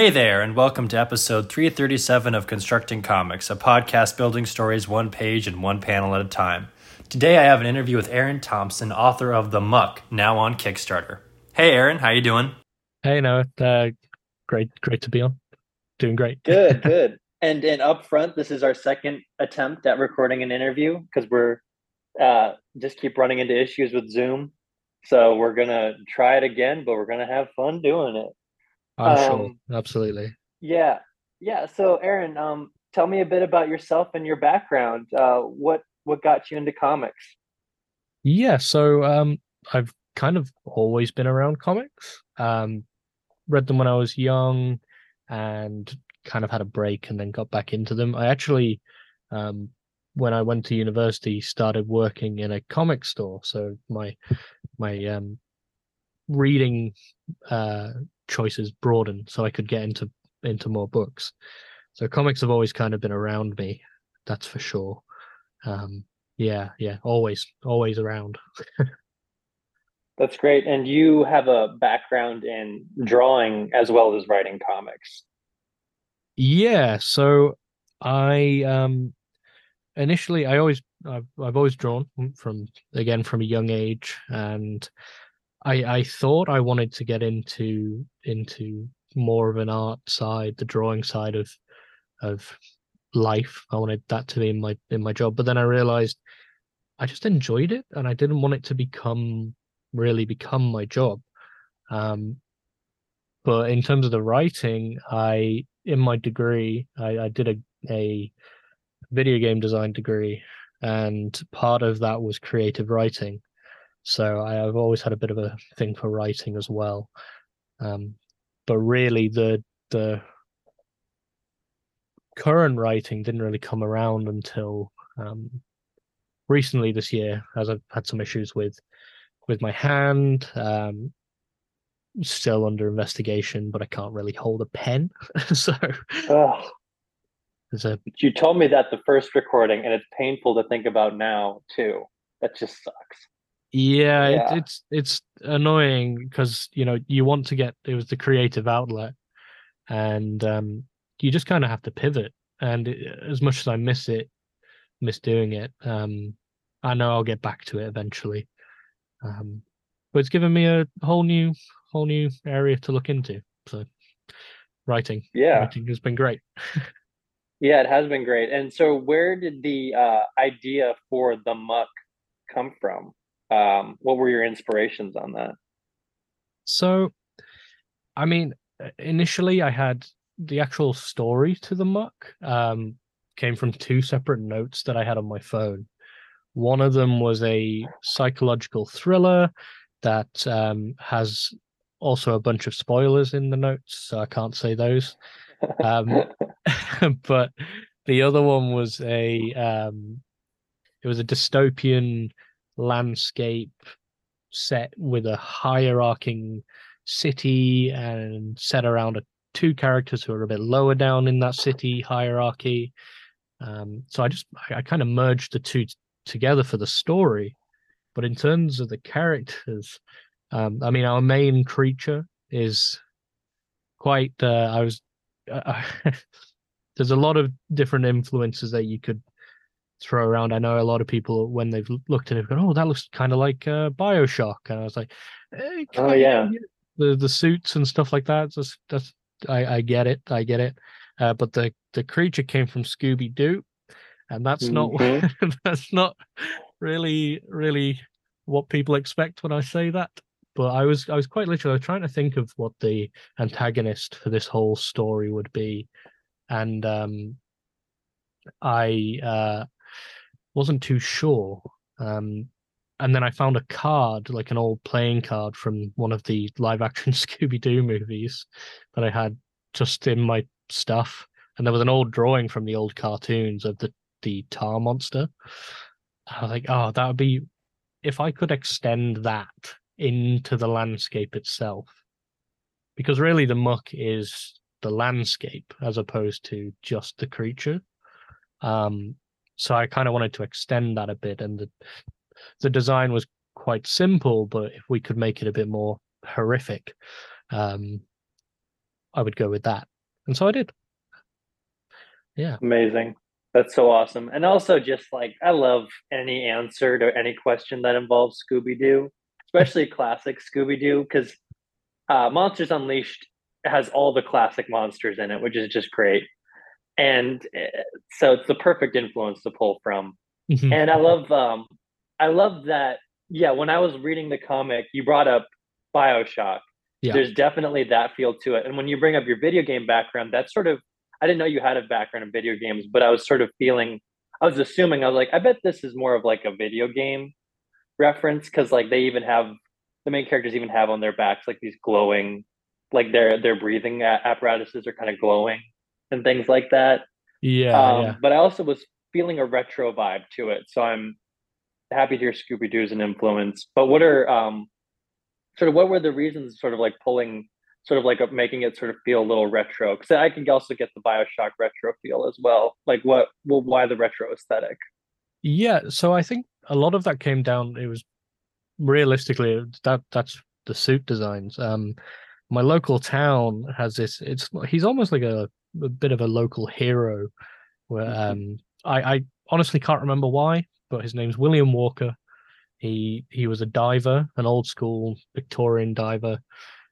Hey there, and welcome to episode 337 of Constructing Comics, a podcast building stories one page and one panel at a time. Today I have an interview with Aaron Thompson, author of The Muck, now on Kickstarter. Hey Aaron, how you doing? Hey Noah, uh, great, great to be on. Doing great. good, good. And and up front, this is our second attempt at recording an interview because we're uh, just keep running into issues with Zoom. So we're gonna try it again, but we're gonna have fun doing it. I'm um, sure, absolutely. Yeah, yeah. So, Aaron, um, tell me a bit about yourself and your background. Uh, what what got you into comics? Yeah, so um, I've kind of always been around comics. Um, read them when I was young, and kind of had a break, and then got back into them. I actually, um, when I went to university, started working in a comic store. So my my um, reading uh, choices broaden so I could get into into more books. So comics have always kind of been around me, that's for sure. Um, yeah, yeah, always, always around. that's great. And you have a background in drawing as well as writing comics. Yeah, so I um initially I always I've I've always drawn from again from a young age and I I thought I wanted to get into into more of an art side, the drawing side of of life. I wanted that to be in my in my job, but then I realized I just enjoyed it, and I didn't want it to become really become my job. Um, but in terms of the writing, I in my degree, I, I did a a video game design degree, and part of that was creative writing. So I, have always had a bit of a thing for writing as well. Um, but really, the the current writing didn't really come around until um, recently this year, as I've had some issues with with my hand. Um, still under investigation, but I can't really hold a pen. so oh. a... you told me that the first recording, and it's painful to think about now too. That just sucks. Yeah, yeah. It, it's it's annoying because you know you want to get it was the creative outlet, and um, you just kind of have to pivot. And it, as much as I miss it, miss doing it, um, I know I'll get back to it eventually. Um, but it's given me a whole new whole new area to look into. So writing, yeah, writing has been great. yeah, it has been great. And so, where did the uh, idea for the muck come from? Um, what were your inspirations on that? So, I mean, initially I had the actual story to the muck um, came from two separate notes that I had on my phone. One of them was a psychological thriller that um, has also a bunch of spoilers in the notes, so I can't say those. Um, but the other one was a um, it was a dystopian landscape set with a hierarching city and set around a, two characters who are a bit lower down in that city hierarchy. Um, so I just I, I kind of merged the two t- together for the story. But in terms of the characters, um, I mean, our main creature is quite. Uh, I was. Uh, there's a lot of different influences that you could throw around. I know a lot of people when they've looked at it, go, "Oh, that looks kind of like uh, Bioshock," and I was like, eh, "Oh yeah." The the suits and stuff like that. Just that's I I get it, I get it. Uh, but the the creature came from Scooby Doo, and that's mm-hmm. not that's not really really what people expect when I say that. But I was I was quite literally trying to think of what the antagonist for this whole story would be, and um, I uh, wasn't too sure. Um, and then I found a card, like an old playing card from one of the live action Scooby Doo movies that I had just in my stuff. And there was an old drawing from the old cartoons of the, the tar monster. I was like, oh, that would be if I could extend that into the landscape itself. Because really the muck is the landscape as opposed to just the creature. Um, so I kind of wanted to extend that a bit, and the the design was quite simple, but if we could make it a bit more horrific, um, I would go with that. And so I did. Yeah. Amazing. That's so awesome. And also just like I love any answer to any question that involves Scooby Doo, especially classic Scooby Doo, because uh, Monsters Unleashed has all the classic monsters in it, which is just great. And uh, so it's the perfect influence to pull from. Mhm. And I love um I love that yeah, when I was reading the comic, you brought up BioShock. Yeah. There's definitely that feel to it. And when you bring up your video game background, that's sort of I didn't know you had a background in video games, but I was sort of feeling I was assuming I was like, I bet this is more of like a video game reference because like they even have the main characters even have on their backs like these glowing like their their breathing apparatuses are kind of glowing and things like that. Yeah. Um, yeah. But I also was feeling a retro vibe to it, so I'm happy to hear Scooby Doo as an influence. But what are um, sort of what were the reasons, sort of like pulling, sort of like making it sort of feel a little retro? Because I can also get the Bioshock retro feel as well. Like what? Well, why the retro aesthetic? Yeah, so I think a lot of that came down. It was realistically that that's the suit designs. Um, my local town has this. It's he's almost like a, a bit of a local hero. Where Mhm. um, I I honestly can't remember why, but his name's William Walker. He he was a diver, an old school Victorian diver,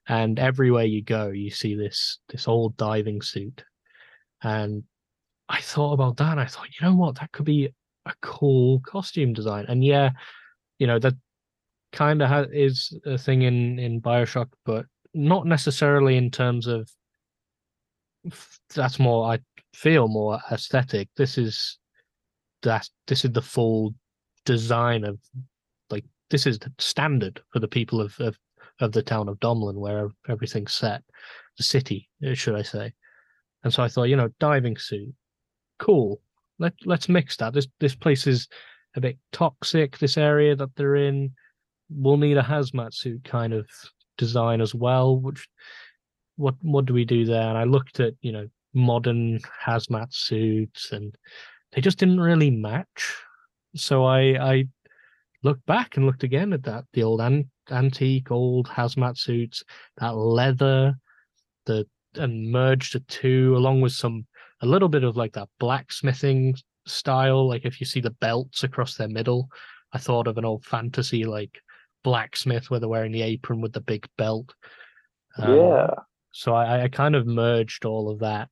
and everywhere you go, you see this this old diving suit. And I thought about that. And I thought, you know what, that could be a cool costume design. And yeah, you know that kind of ha- is a thing in in Bioshock, but not necessarily in terms of that's more. I feel more aesthetic. This is that this is the full design of like this is the standard for the people of of, of the town of Domlin where everything's set, the city, uh, should I say? And so I thought, you know, diving suit, cool. Let let's mix that. This this place is a bit toxic. This area that they're in, we'll need a hazmat suit kind of design as well. Which what what do we do there? And I looked at you know modern hazmat suits, and they just didn't really match. So I I looked back and looked again at that the old an- antique old hazmat suits, that leather, the and merged the two along with some a little bit of like that blacksmithing style. Like if you see the belts across their middle, I thought of an old fantasy like blacksmith where they're wearing the apron with the big belt. Um, so I, I kind of merged all of that,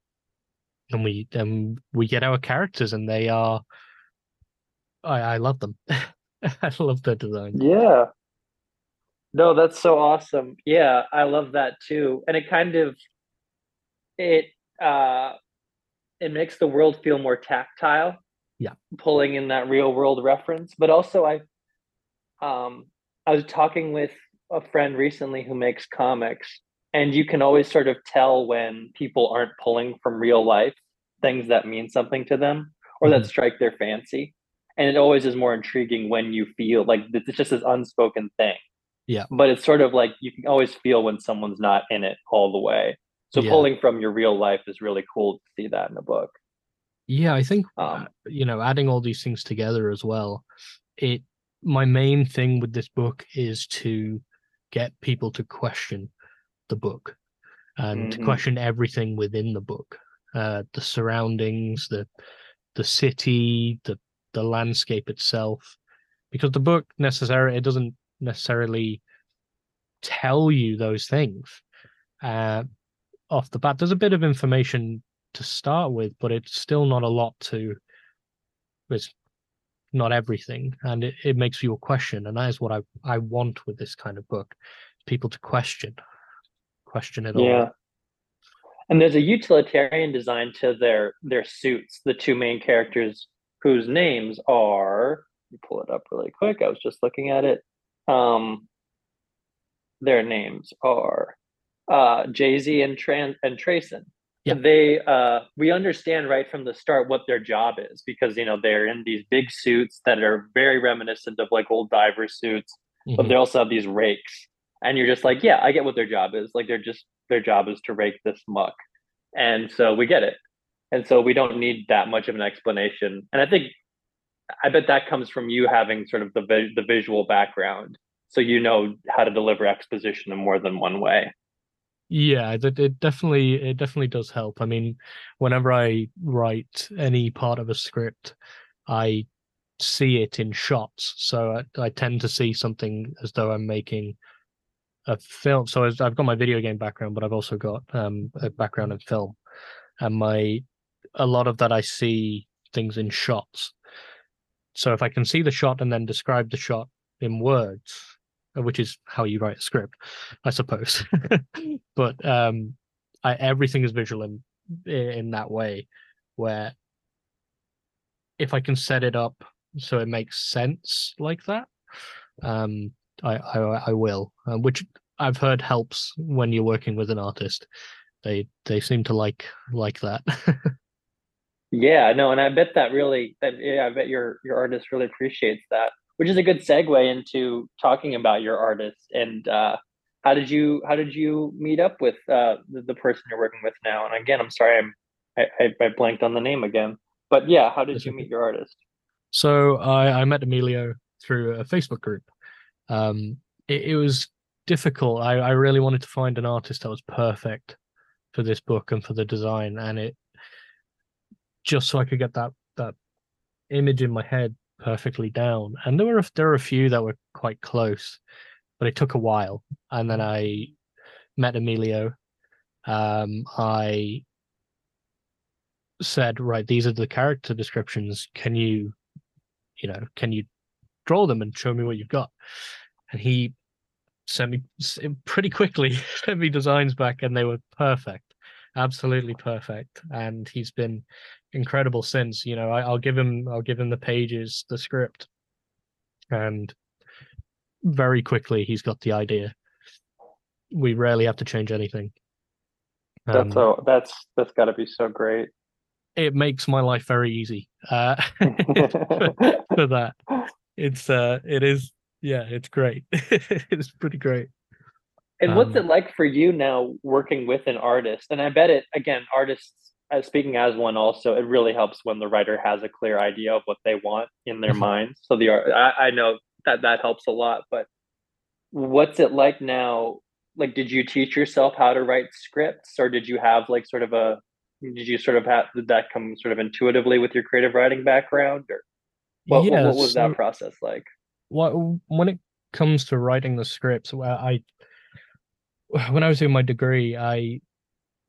and we and we get our characters, and they are. I I love them. I love their design. Yeah. No, that's so awesome. Yeah, I love that too. And it kind of it uh it makes the world feel more tactile. Yeah. Pulling in that real world reference. But also I um I was talking with a friend recently who makes comics and you can always sort of tell when people aren't pulling from real life things that mean something to them or that Mhm. strike their fancy and it always is more intriguing when you feel like it's just this unspoken thing Yeah. but it's sort of like you can always feel when someone's not in it all the way so Yeah. pulling from your real life is really cool to see that in a book Yeah, I think Um, you know, adding all these things together as well. It my main thing with this book is to get people to question the book and to Mhm. question everything within the book, uh, the surroundings, the the city, the the landscape itself, because the book necessarily it doesn't necessarily tell you those things uh, off the bat. There's a bit of information to start with, but it's still not a lot to. It's not everything, and it, it makes you a question, and that is what I I want with this kind of book: people to question, question it all. Yeah. And there's a utilitarian design to their their suits the two main characters whose names are pull it up really quick i was just looking at it um their names are uh jay-z and tran and trayson Yeah. they uh we understand right from the start what their job is because you know they're in these big suits that are very reminiscent of like old diver suits but Mhm. they also have these rakes. And you're just like yeah i get what their job is. Like they're just their job is to rake this muck. And so we get it. And so we don't need that much of an explanation. And i think i bet that comes from you having sort of the the visual background. So you know how to deliver exposition in more than one way Yeah, it, it definitely it definitely does help. I mean, whenever I write any part of a script, I see it in shots. So I, I tend to see something as though I'm making a film. So I've got my video game background, but I've also got um, a background in film, and my a lot of that I see things in shots. So if I can see the shot and then describe the shot in words, which is how you write a script, I suppose. but um, I, everything is visual in in that way, where if I can set it up so it makes sense like that, um, I I, I will, uh, which I've heard helps when you're working with an artist. They they seem to like like that. yeah, no, and I bet that really that yeah, I bet your your artist really appreciates that which is a good segue into talking about your artist and uh, how did you how did you meet up with uh, the, the, person you're working with now? And again, I'm sorry, I'm I, I, blanked on the name again, but yeah, how did you meet your artist? So I, I met Emilio through a Facebook group. Um, it, it was difficult. I, I really wanted to find an artist that was perfect for this book and for the design, and it just so I could get that that image in my head perfectly down. And there were a, there were a few that were quite close, but it took a while. And then I met Emilio. Um, I said, right, these are the character descriptions. Can you, you know, can you draw them and show me what you've got? And he sent me pretty quickly sent me designs back, and they were perfect, absolutely perfect. And he's been incredible since. You know, I, will give him I'll give him the pages, the script, and very quickly he's got the idea. We rarely have to change anything. Um, that's so that's that's got to be so great. It makes my life very easy uh, for that. It's uh, it is yeah, it's great. it's pretty great. And what's um, it like for you now working with an artist? And I bet it again, artists as speaking as one also it really helps when the writer has a clear idea of what they want in their mm-hmm. mind. So the art I, I know that that helps a lot but what's it like now? Like did you teach yourself how to write scripts or did you have like sort of a did you sort of have did that come sort of intuitively with your creative writing background or what, what, what was that process like? What when it comes to writing the scripts i when i was doing my degree i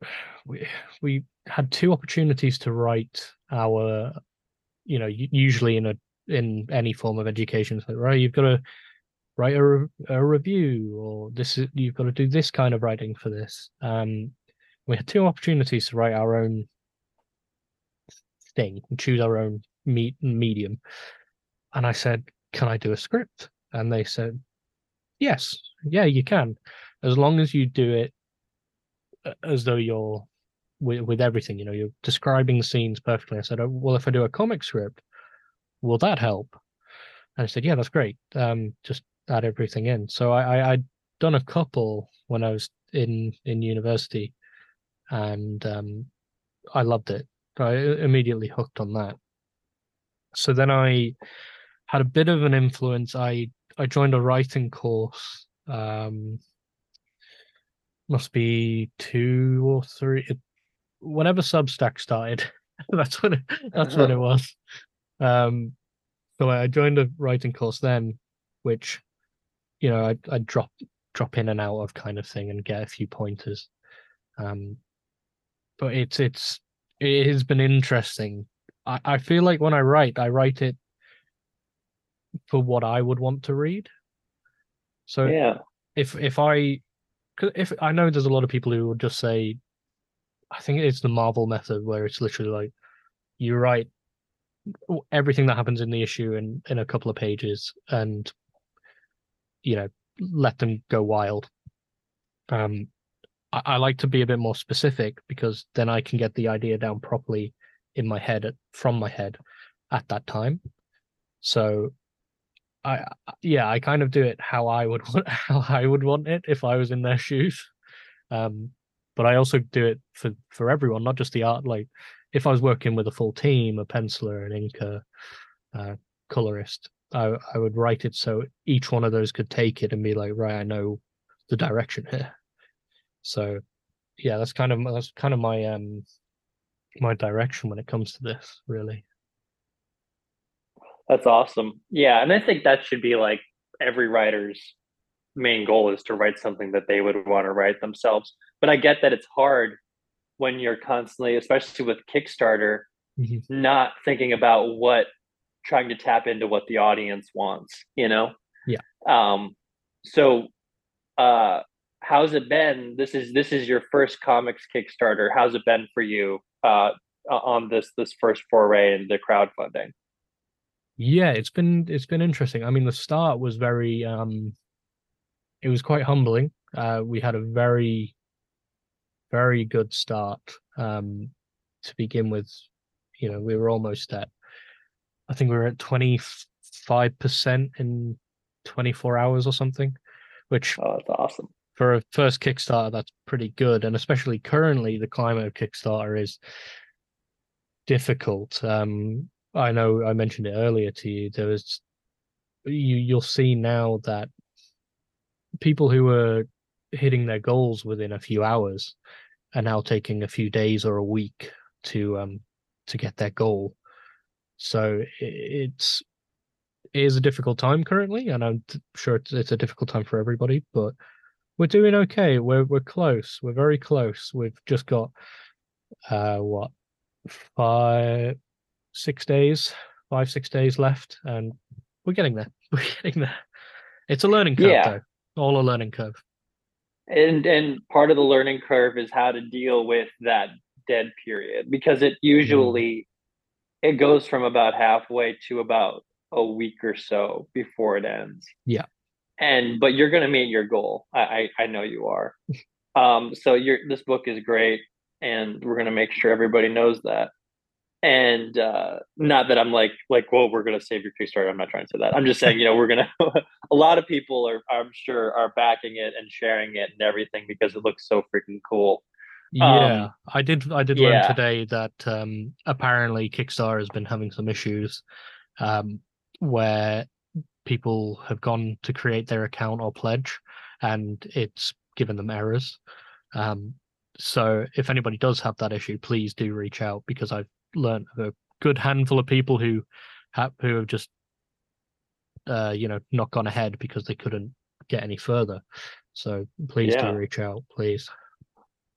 we we had two opportunities to write our, you know, usually in a in any form of education, right, you've got to write a, a review, or this is you've got to do this kind of writing for this. Um, we had two opportunities to write our own thing, and choose our own meet medium, and I said, "Can I do a script?" And they said, "Yes, yeah, you can, as long as you do it as though you're with, with everything. You know, you're describing scenes perfectly. I said, oh, well, if I do a comic script, will that help? And I said, yeah, that's great. Um, just add everything in. So I, I I'd done a couple when I was in in university, and um, I loved it. I immediately hooked on that. So then I had a bit of an influence. I I joined a writing course. Um, must be two or three whenever Substack started, that's what it, that's when it was. Um, so I joined a writing course then, which you know I I drop drop in and out of kind of thing and get a few pointers. Um, but it's it's it has been interesting. I I feel like when I write, I write it for what I would want to read. So yeah, if if I if I know there's a lot of people who would just say I think it's the Marvel method where it's literally like you write everything that happens in the issue in in a couple of pages and you know let them go wild. Um, I, I like to be a bit more specific because then I can get the idea down properly in my head at, from my head at that time. So I yeah, I kind of do it how I would want how I would want it if I was in their shoes. Um, but I also do it for for everyone, not just the art. Like if I was working with a full team, a penciler, an inker, uh, colorist, I I would write it so each one of those could take it and be like, right, I know the direction here. So yeah, that's kind of that's kind of my um my direction when it comes to this, really. That's awesome. Yeah, and I think that should be like every writer's main goal is to write something that they would want to write themselves. But I get that it's hard when you're constantly, especially with Kickstarter, Mhm. not thinking about what trying to tap into what the audience wants, you know? Yeah. Um so uh how's it been? This is this is your first comics Kickstarter. How's it been for you uh on this this first foray into crowdfunding? Yeah, it's been it's been interesting. I mean, the start was very um it was quite humbling. Uh we had a very very good start um to begin with. You know, we were almost at I think we were at 25% in 24 hours or something, which Oh, that's awesome. for a first Kickstarter, that's pretty good. And especially currently, the climate of Kickstarter is difficult. Um, I know I mentioned it earlier to you. There was you you'll see now that people who were hitting their goals within a few hours are now taking a few days or a week to um to get their goal. So it's it is a difficult time currently, and I'm sure it's, it's a difficult time for everybody. But we're doing okay. We're we're close. We're very close. We've just got uh what five six days, five six days left, and we're getting there. We're getting there. It's a learning curve, Yeah. though. All a learning curve. And and part of the learning curve is how to deal with that dead period because it usually it goes from about halfway to about a week or so before it ends. Yeah. and but you're going to meet your goal. I, I i know you are. Um so your this book is great and we're going to make sure everybody knows that and uh not that i'm like like well we're going to save your kickstarter i'm not trying to say that i'm just saying you know we're going to a lot of people are i'm sure are backing it and sharing it and everything because it looks so freaking cool Yeah, Um, I did. I did yeah. learn today that um, apparently Kickstarter has been having some issues um, where people have gone to create their account or pledge, and it's given them errors. Um, so if anybody does have that issue, please do reach out because I've learned a good handful of people who have who have just uh, you know not gone ahead because they couldn't get any further. So please Yeah. do reach out, please.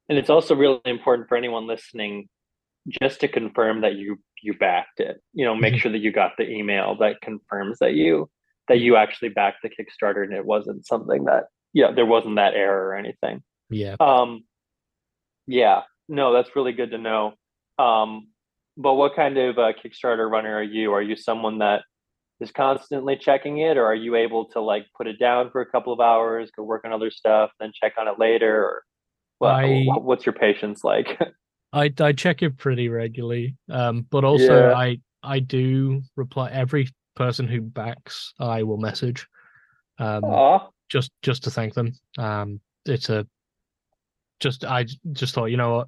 and it's also really important for anyone listening just to confirm that you you backed it you know make Mhm. sure that you got the email that confirms that you that you actually backed the kickstarter and it wasn't something that yeah there wasn't that error or anything Yeah. um yeah no that's really good to know um but what kind of uh, kickstarter runner are you are you someone that is constantly checking it or are you able to like put it down for a couple of hours go work on other stuff then check on it later or well, I- what's your patience like I I check it pretty regularly. Um, but also Yeah. I I do reply every person who backs. I will message, um, Aw. just just to thank them. Um, it's a just I just thought you know what,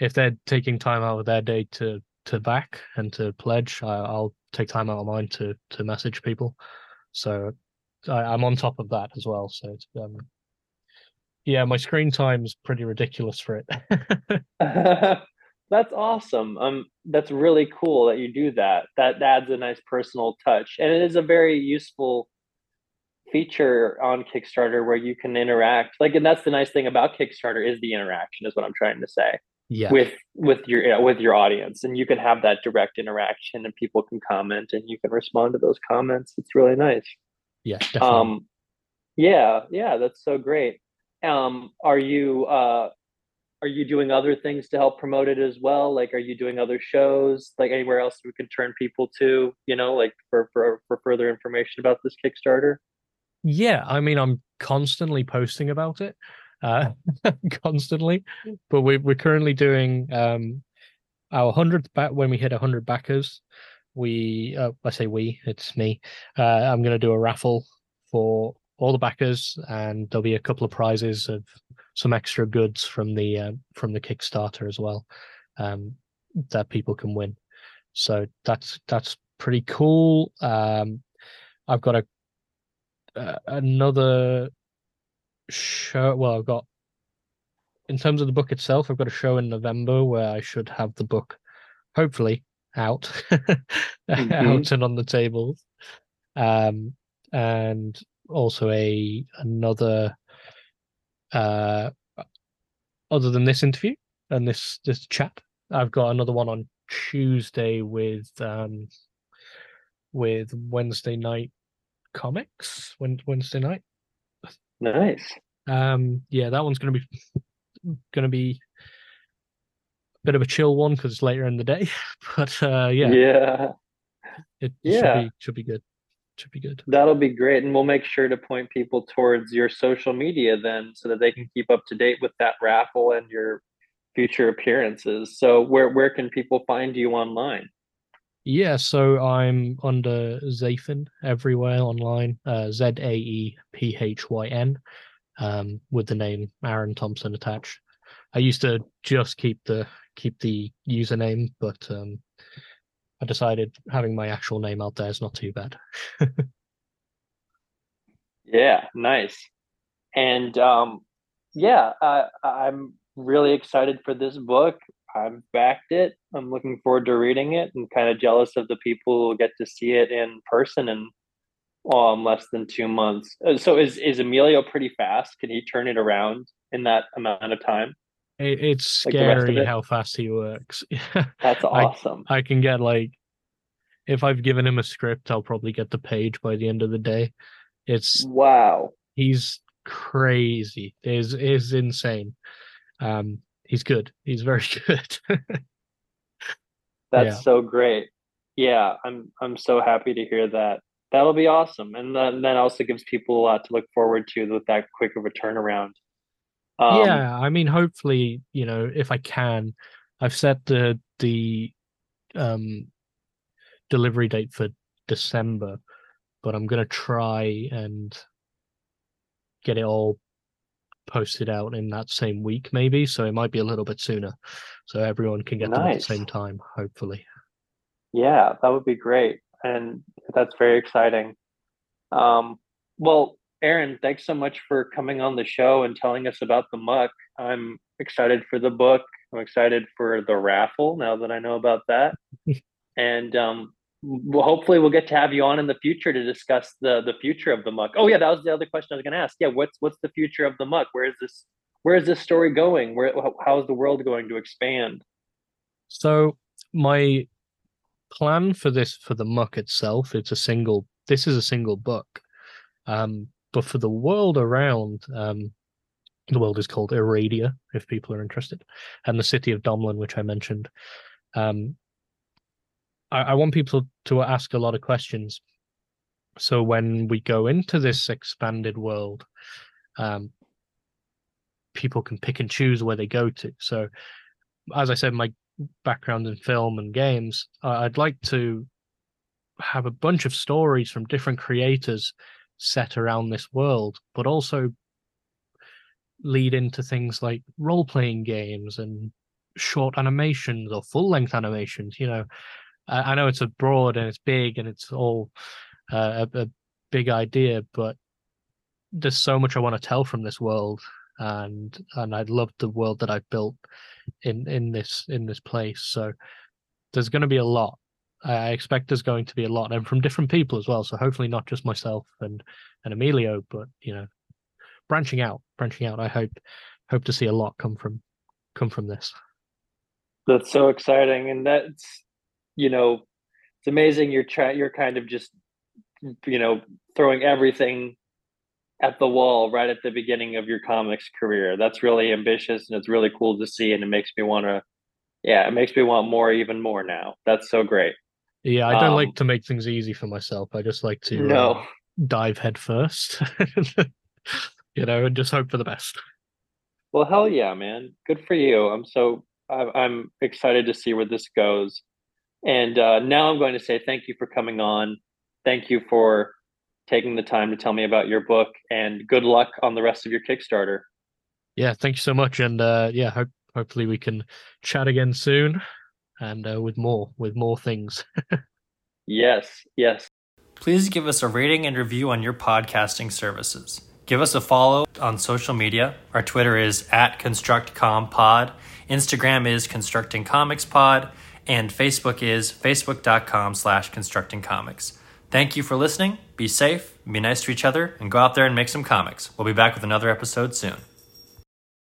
if they're taking time out of their day to to back and to pledge, I, I'll take time out of mine to to message people. So I, I'm on top of that as well. So um, yeah, my screen time's pretty ridiculous for it. that's awesome. Um, that's really cool that you do that. That adds a nice personal touch, and it is a very useful feature on Kickstarter where you can interact. Like, and that's the nice thing about Kickstarter is the interaction. Is what I'm trying to say yeah. with with your with your audience, and you can have that direct interaction, and people can comment, and you can respond to those comments. It's really nice. Yeah, definitely. Um, yeah, yeah, that's so great. Um, are you uh, are you doing other things to help promote it as well? Like, are you doing other shows? Like anywhere else we can turn people to? You know, like for for for further information about this Kickstarter. yeah, I mean, I'm constantly posting about it, uh, constantly. But we we're currently doing um our hundredth back when we hit hundred backers. We, uh, I say we, it's me. Uh, I'm going to do a raffle for all the backers, and there'll be a couple of prizes of some extra goods from the uh, from the Kickstarter as well, um, that people can win. So that's that's pretty cool. Um, I've got a uh, another show. Well, I've got in terms of the book itself, I've got a show in November where I should have the book, hopefully, out, mm-hmm. out and on the tables. Um, and also a another uh other than this interview and this this chat i've got another one on tuesday with um with wednesday night comics wednesday night nice um yeah that one's gonna be gonna be a bit of a chill one because it's later in the day but uh yeah yeah it, it yeah. should be should be good should be good. That'll be great. And we'll make sure to point people towards your social media then so that they can keep up to date with that raffle and your future appearances. So where where can people find you online? Yeah, so I'm under Zaephyn everywhere online, uh, Z A E P H Y N, um, with the name Aaron Thompson attached. I used to just keep the keep the username, but um, I decided having my actual name out there is not too bad. yeah, nice. And um, yeah, I, I'm really excited for this book. I've backed it. I'm looking forward to reading it and kind of jealous of the people who get to see it in person in um, less than two months. Uh, so is, is Emilio pretty fast? Can he turn it around in that amount of time? It, it's scary like how fast he works. That's awesome. I, I can get like, if I've given him a script, I'll probably get the page by the end of the day. It's wow. He's crazy. Is is insane. Um, he's good. He's very good. That's yeah. so great. Yeah, I'm I'm so happy to hear that. That'll be awesome, and then that also gives people a lot to look forward to with that quick of a turnaround. Um, yeah, I mean, hopefully, you know, if I can, I've set the the um, delivery date for December, but I'm gonna try and get it all posted out in that same week, maybe. So it might be a little bit sooner, so everyone can get nice. them at the same time, hopefully. Yeah, that would be great, and that's very exciting. Um, well, Aaron, thanks so much for coming on the show and telling us about the muck. I'm excited for the book. I'm excited for the raffle now that I know about that. and um, well, hopefully we'll get to have you on in the future to discuss the the future of the muck. Oh yeah, that was the other question I was going to ask. Yeah, what's what's the future of the muck? Where is this where is this story going? Where how is the world going to expand? So my plan for this for the muck itself, it's a single. This is a single book. Um, but for the world around, um, the world is called Aradia, if people are interested, and the city of Domlin, which I mentioned. Um, I, I want people to ask a lot of questions. So when we go into this expanded world, um, people can pick and choose where they go to. So, as I said, my background in film and games, I'd like to have a bunch of stories from different creators set around this world, but also lead into things like role playing games and short animations or full length animations. You know, I, I, know it's a broad and it's big and it's all uh, a, a big idea, but there's so much I want to tell from this world, and and I love the world that I've built in in this in this place. So there's going to be a lot I expect there's going to be a lot, and from different people as well. So hopefully not just myself and and Emilio, but you know, branching out, branching out. I hope hope to see a lot come from come from this. That's so exciting, and that's you know, it's amazing. You're trying. You're kind of just you know throwing everything at the wall right at the beginning of your comics career. That's really ambitious, and it's really cool to see, and it makes me want to. Yeah, it makes me want more, even more now. That's so great. Yeah, I don't um, like to make things easy for myself. I just like to no. Uh, dive head first, you know, and just hope for the best. Well, hell yeah, man! Good for you. I'm so I'm excited to see where this goes. And uh, now I'm going to say thank you for coming on. Thank you for taking the time to tell me about your book, and good luck on the rest of your Kickstarter. Yeah, thank you so much, and uh, yeah, hope hopefully we can chat again soon and uh, with more with more things. yes, yes. Please give us a rating and review on your podcasting services. Give us a follow on social media. Our Twitter is at ConstructComPod, Instagram is ConstructingComicsPod, and Facebook is facebook.com slash constructingcomics. Thank you for listening. Be safe, be nice to each other, and go out there and make some comics. We'll be back with another episode soon.